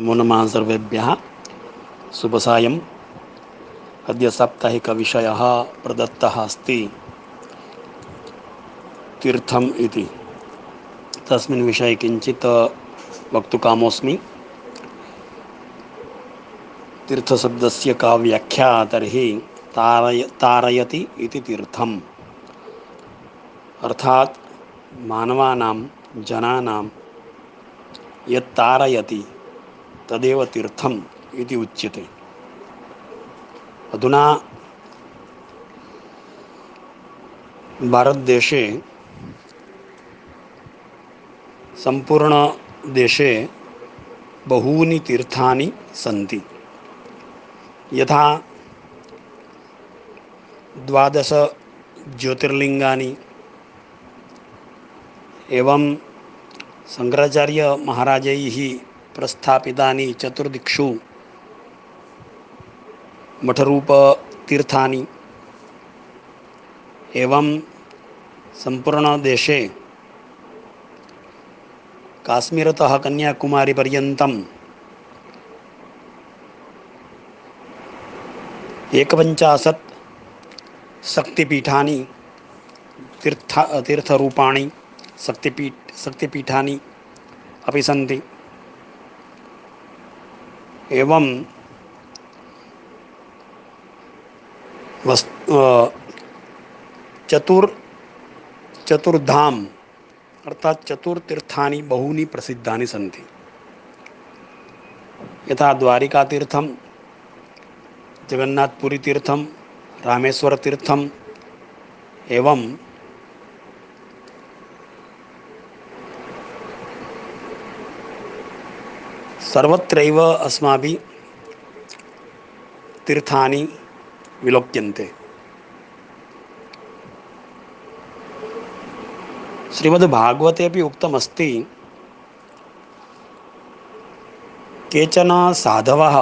नमो नमः सर्वेभ्यः। शुभसायम् अद्य साप्ताहिकविषयः प्रदत्तः अस्ति। तीर्थम् इति। तस्मिन् विषये किञ्चित् वक्तुकामोऽस्मि। तीर्थशब्दस्य का व्याख्या तर्हि तारय, तारयति इति तीर्थम्। अर्थात् मानवानां, जनानां यत् तदेव तीर्थम् इति उच्यते। अधुना भारतदेशे, सम्पूर्णदेशे बहूनि तीर्थानि सन्ति। यथा द्वादश ज्योतिर्लिङ्गानि, एवं शङ्कराचार्यमहाराजैः प्रस्थापितानि चतुर्दिक्षु। मठरूपतीर्थानि एवं सम्पूर्णदेशे काश्मीरतः कन्याकुमारीपर्यन्तम् एकपञ्चाशत् शक्तिपीठानि तीर्थ तीर्थरूपाणि शक्तिपीठ शक्तिपीठानि अपि सन्ति। एवं चतुर् चतुर्धाम अर्थात् चतुर्तीर्थानि बहूनि प्रसिद्धानि सन्ति। यथा द्वारिकातीर्थं जगन्नाथपुरीतीर्थं रामेश्वरतीर्थम् एवं सर्वत्रैव अस्माभिः तीर्थानि विलोक्यन्ते। श्रीमद्भागवते उक्तमस्ति, केचन साधवः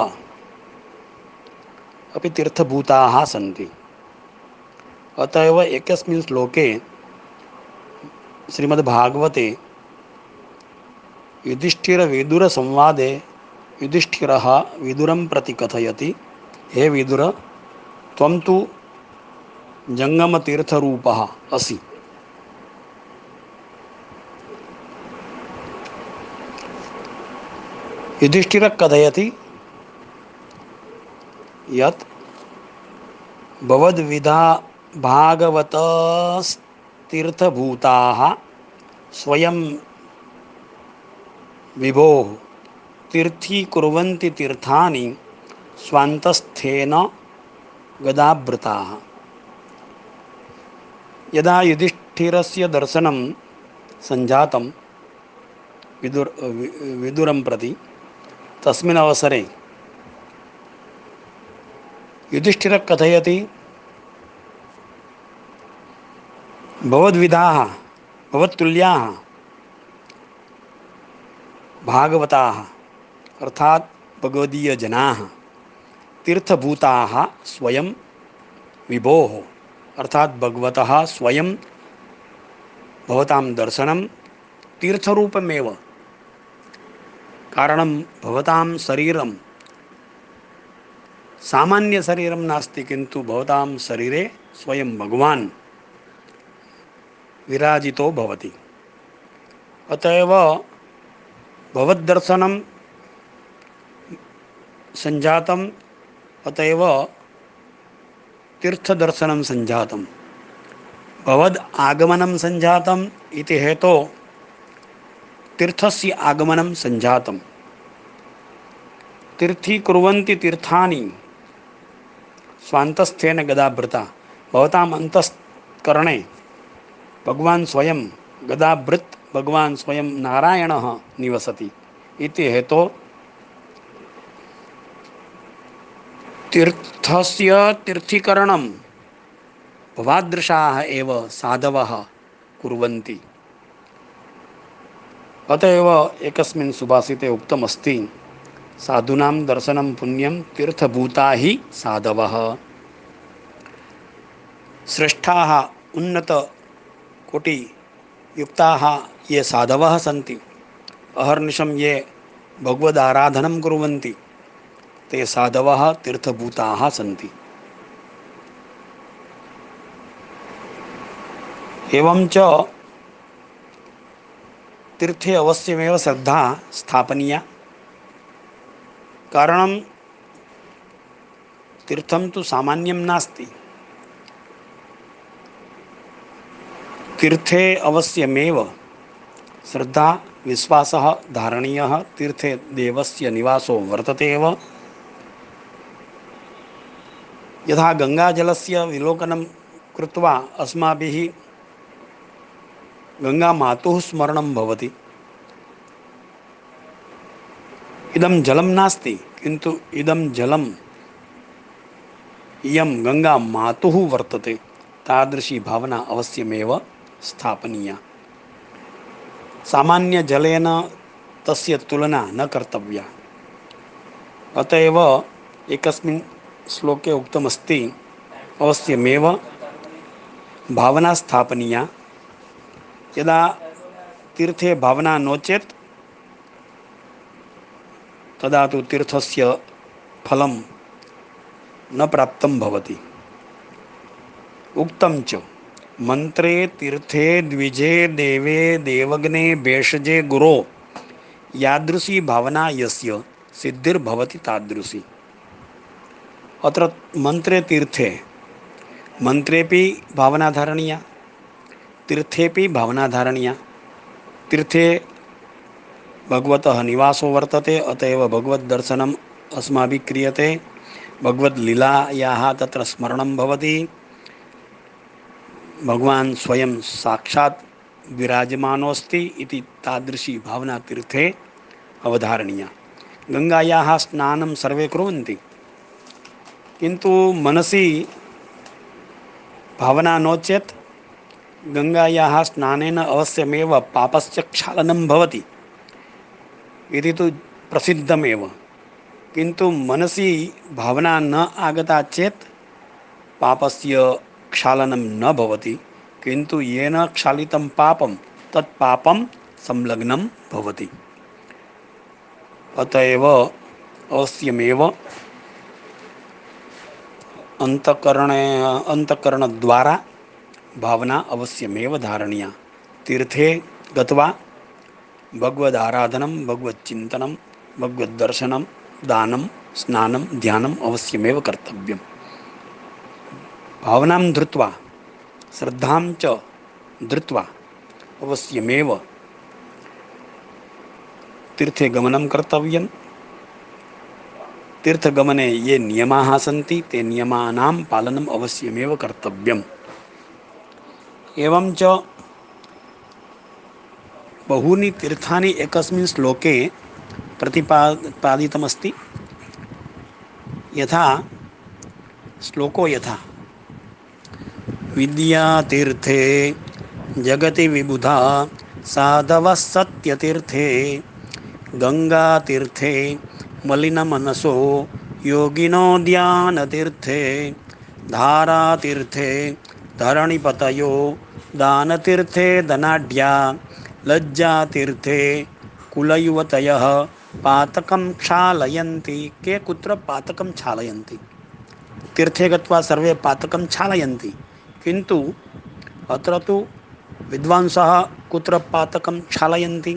अपि तीर्थभूताः सन्ति। अत एव एकस्मिन् श्लोके श्रीमद्भागवते युधिष्ठिरविदुरसंवादे युधिष्ठिरः विदुरं प्रति कथयति। हे विदुर, त्वं तु जङ्गमतीर्थरूपः असि। युधिष्ठिरः कथयति यत् भवद्विधा भागवतस्तीर्थभूताः स्वयं विभोः तीर्थीकुर्वन्ति तीर्थानि स्वान्तस्थेन गदावृताः यदा युधिष्ठिरस्य दर्शनं सञ्जातं विदुर विदुरं प्रति, तस्मिन् अवसरे युधिष्ठिरः कथयति भवद्विधाः भवत्तुल्याः भागवताः, अर्थात् भगवदीयजनाः, तीर्थभूताः स्वयं विभो, अर्थात् भगवत स्वयं भवतां दर्शनं तीर्थरूपमेव। कारणं भवतां शरीरं, सामान्यशरीरं नास्ति, किन्तु भवतां शरीरे स्वयं भगवान् विराजितो भवति। अत एव भवद्दर्शनं सञ्जातम् अत एव तीर्थदर्शनं सञ्जातं भवद् आगमनं सञ्जातम् इति हेतो तीर्थस्य आगमनं सञ्जातं तीर्थीकुर्वन्ति तीर्थानि स्वान्तस्थेन गदाभृता। भवताम् अन्तःकरणे भगवान् स्वयं गदाभृत् भगवान् स्वयं नारायणः निवसति इति हेतो तीर्थस्य तीर्थीकरणं भवादृशाः एव साधवः कुर्वन्ति। अत एव एकस्मिन् सुभाषिते उक्तमस्ति, साधूनां दर्शनं पुण्यं तीर्थभूता हि साधवः। श्रेष्ठाः उन्नतकोटियुक्ताः ये साधवः सन्ति। अहर्निशं ये भगवदाराधनं कुर्वन्ति। ते साधवः तीर्थभूताः सन्ति। एवं तीर्थे अवश्यमेव श्रद्धा स्थापनीया। कारणं तीर्थं तु सामान्यं नास्ति। तीर्थे अवश्यमेव श्रद्धा, विश्वास, धारणीय, तीर्थे देवस्य निवासो वर्तते एव। यथा गङ्गाजलस्य विलोकनं कृत्वा अस्माभिः गङ्गामातुः स्मरणं भवति। इदं जलं नास्ति, किन्तु इदं जलम् इयं गङ्गामातुः वर्तते। तादृशी भावना अवश्यमेव स्थापनीया। सामान्यजलेन तस्य तुलना न कर्तव्या। अत एव एकस्मिन् श्लोके उक्तमस्ति, अवश्यमेव भावना स्थापनीया। यदा तीर्थे भावना नो चेत्, तदा तु तीर्थस्य फलं न प्राप्तं भवति। उक्तं च। मन्त्रे तीर्थे द्विजे देवे देवग्ने भेषजे गुरो। यादृशी भावना यस्य, सिद्धिर्भवति तादृशी। अत्र मन्त्रे तीर्थे। मन्त्रेपि भावना धारणीया। तीर्थेपि भावना धारणीया। तीर्थे भगवतः निवासो वर्तते अत एव भगवद्दर्शनम् अस्माभिः क्रियते। भगवद्लीलायाः तत्र स्मरणं भवति। भगवान् स्वयं साक्षात् विराजमानोऽस्ति इति तादृशी भावना तीर्थे अवधारणीया। गङ्गायाः स्नानं सर्वे कुर्वन्ति। किन्तु मनसि भावना नो चेत् गङ्गायाः स्नानेन अवश्यमेव पापस्य क्षालनं भवति। इति तु प्रसिद्धमेव। किन्तु मनसि भावना न आगता चेत् पापस्य क्षालनं न भवति, किन्तु येन क्षालितं पापं, तत् पापं संलग्नं भवति। अत एव अवश्यमेव अन्तःकरणे, अन्तःकरणद्वारा भावना अवश्यमेव धारणीया। तीर्थे गत्वा भगवदाराधनं, भगवच्चिन्तनं, भगवद्दर्शनं, दानं, स्नानं, ध्यानम् अवश्यमेव कर्तव्यं भावनां धृत्वा, श्रद्धां च धृत्वा, अवश्यमेव तीर्थे गमनं कर्तव्यं तीर्थगमने ये नियमाः सन्ति, ते नियमानां पालनम् अवश्यमेव कर्तव्यम्। एवं च बहूनि तीर्थानि एकस्मिन् श्लोके प्रतिपादितमस्ति यथा, श्लोको यथा। विद्यातीर्थे जगति विबुधा, साधवः सत्यतीर्थे गङ्गातीर्थे मलिनमनसो योगिनो ध्यानतीर्थे धारातीर्थे धरणिपतयो दानतीर्थे धनाढ्या लज्जातीर्थे कुलयुवतयः, पातकं क्षालयन्ति। के कुत्र पातकं क्षालयन्ति? तीर्थे गत्वा सर्वे पातकं क्षालयन्ति। किन्तु अत्र तु विद्वांसः कुत्र पातकं क्षालयन्ति,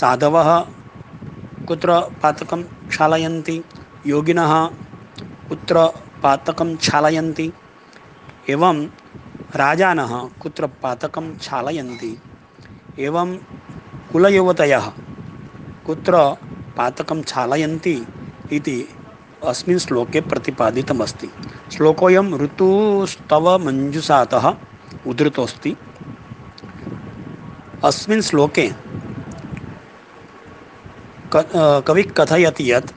साधवः कुत्र पातकं क्षालयन्ति, योगिनः कुत्र पातकं क्षालयन्ति, एवं राजानः कुत्र पातकं क्षालयन्ति, एवं कुलयुवतयः कुत्र पातकं क्षालयन्ति इति अस्मिन् श्लोके प्रतिपादितमस्ति। श्लोकोऽयं ऋतुस्तव मञ्जुषातः उद्धृतोऽस्ति अस्मिन् श्लोके कविः कथयति यत्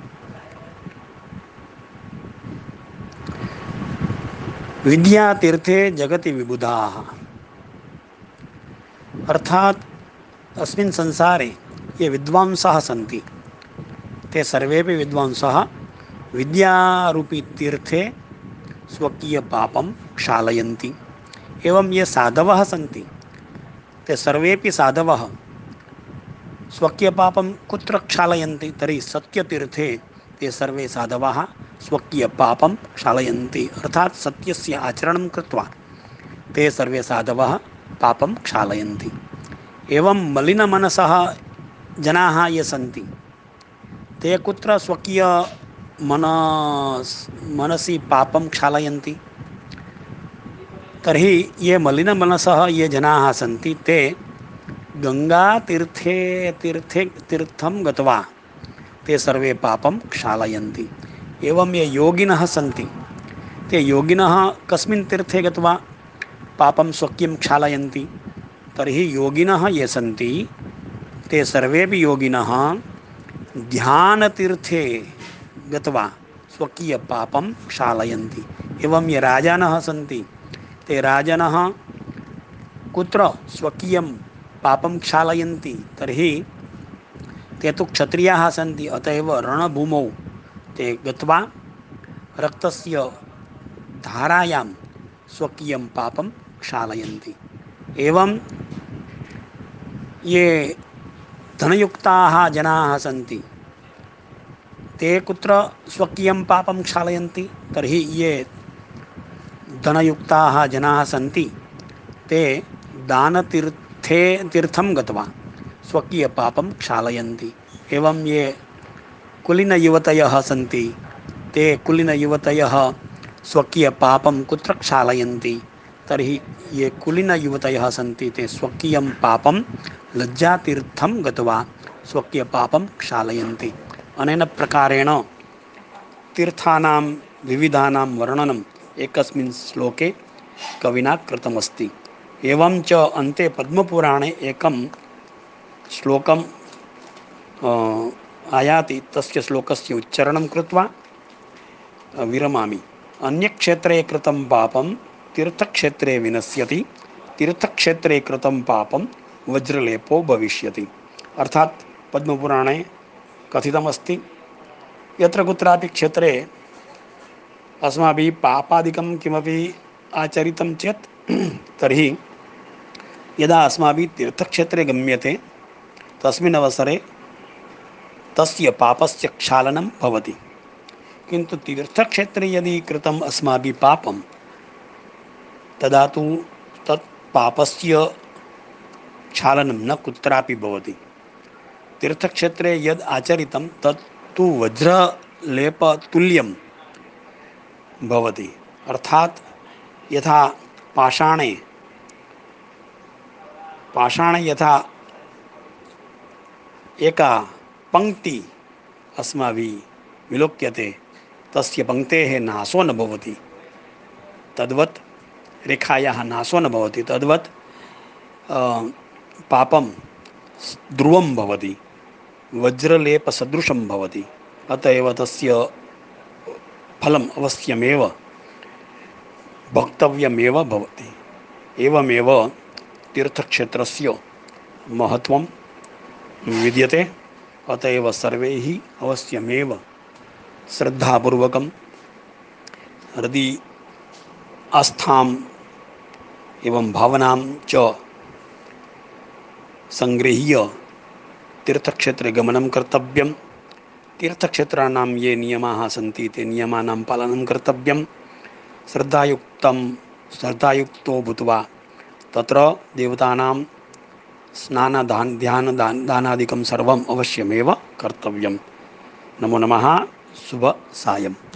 विद्यातीर्थे जगति विबुधाः। अर्थात् अस्मिन् संसारे ये विद्वांसः सन्ति, ते सर्वेपि विद्वांसः। विद्यारूपी तीर्थे स्वकीयपापं क्षालयन्ति एवं ये साधवः सन्ति। ते सर्वेपि साधवः। स्वकीयपापं कुत्र क्षालयन्ति तर्हि सत्यतीर्थे ते सर्वे साधवः स्वकीयपापं क्षालयन्ति। अर्थात् सत्यस्य आचरणं कृत्वा ते सर्वे साधवः पापं क्षालयन्ति। एवं मलिनमनसः जनाः ये सन्ति, ते कुत्र स्वकीय मनस् मनसि पापं क्षालयन्ति। तर्हि ये मलिनमनसः ये जनाः सन्ति, ते गङ्गातीर्थे तीर्थे, तीर्थं गत्वा ते सर्वे पापं क्षालयन्ति। एवं ये योगिनः सन्ति, ते योगिनः कस्मिन् तीर्थे गत्वा पापं स्वकीयं क्षालयन्ति, तर्हि योगिनः ये सन्ति, ते सर्वेपि योगिनः ध्यानतीर्थे गत्वा स्वकीयपापं क्षालयन्ति। एवं ये राजानः सन्ति, ते राजनः कुत्र स्वकीयं पापं क्षालयन्ति, तर्हि ते तु क्षत्रियाः सन्ति, अत एव रणभूमौ ते गत्वा रक्तस्य धारायां स्वकीयं पापं क्षालयन्ति। एवं ये धनयुक्ताः जनाः सन्ति ते कुत्र स्वकीयं पापं क्षालयन्ति, तर्हि ये धनयुक्ताः जनाः सन्ति, ते दानतीर्थे, तीर्थं गत्वा स्वकीयपापं क्षालयन्ति। एवं ये कुलीनयुवतयः सन्ति, ते कुलीनयुवतयः स्वकीयपापं कुत्र क्षालयन्ति, तर्हि ये कुलीनयुवतयः सन्ति, ते स्वकीयं पापं लज्जातीर्थं गत्वा स्वकीयपापं क्षालयन्ति। अनेन प्रकारेण तीर्थानां विविधानां वर्णनम् एकस्मिन् श्लोके कविना कृतमस्ति। एवं च अन्ते पद्मपुराणे एकं श्लोकं आयाति तस्य श्लोकस्य उच्चारणं कृत्वा विरमामि। अन्यक्षेत्रे कृतं पापं तीर्थक्षेत्रे विनश्यति, तीर्थक्षेत्रे कृतं पापं वज्रलेपो भविष्यति। अर्थात् पद्मपुराणे कथितमस्ति। यत्र कुत्रापि क्षेत्रे अस्माभिः पापादिकं किमपि आचरितं चेत्, तर्हि यदा अस्माभिः तीर्थक्षेत्रे गम्यते, तस्मिन् अवसरे तस्य पापस्य क्षालनं भवति। किन्तु तीर्थक्षेत्रे यदि कृतम् अस्माभिः पापं, तदा तु तत् पापस्य क्षालनं न कुत्रापि भवति। तीर्थक्षेत्रे यद् आचरितं, तत् तु वज्रलेपतुल्यं भवति। अर्थात् यथा पाषाणे पाषाणे यथा एका पङ्क्ति अस्माभिः विलोक्यते, तस्य पङ्क्तेः नाशो न भवति। तद्वत् रेखायाः नाशो न भवति। तद्वत् पापं ध्रुवं भवति। वज्रलेपसदृशं भवति। अत एव तस्य फलम् अवश्यमेव वक्तव्यमेव भवति। एवमेव तीर्थक्षेत्रस्य महत्त्वं विद्यते। अत एव सर्वैः अवश्यमेव श्रद्धापूर्वकं हृदि आस्थाम् एवं भावनां च सङ्गृह्य तीर्थक्षेत्रे गमनं कर्तव्यं तीर्थक्षेत्राणां ये नियमाः सन्ति, ते नियमानां पालनं कर्तव्यं श्रद्धायुक्तं, श्रद्धायुक्तो भूत्वा तत्र देवतानां स्नानदान ध्यानदान सर्वम् अवश्यमेव कर्तव्यं नमो नमः, शुभसायम्।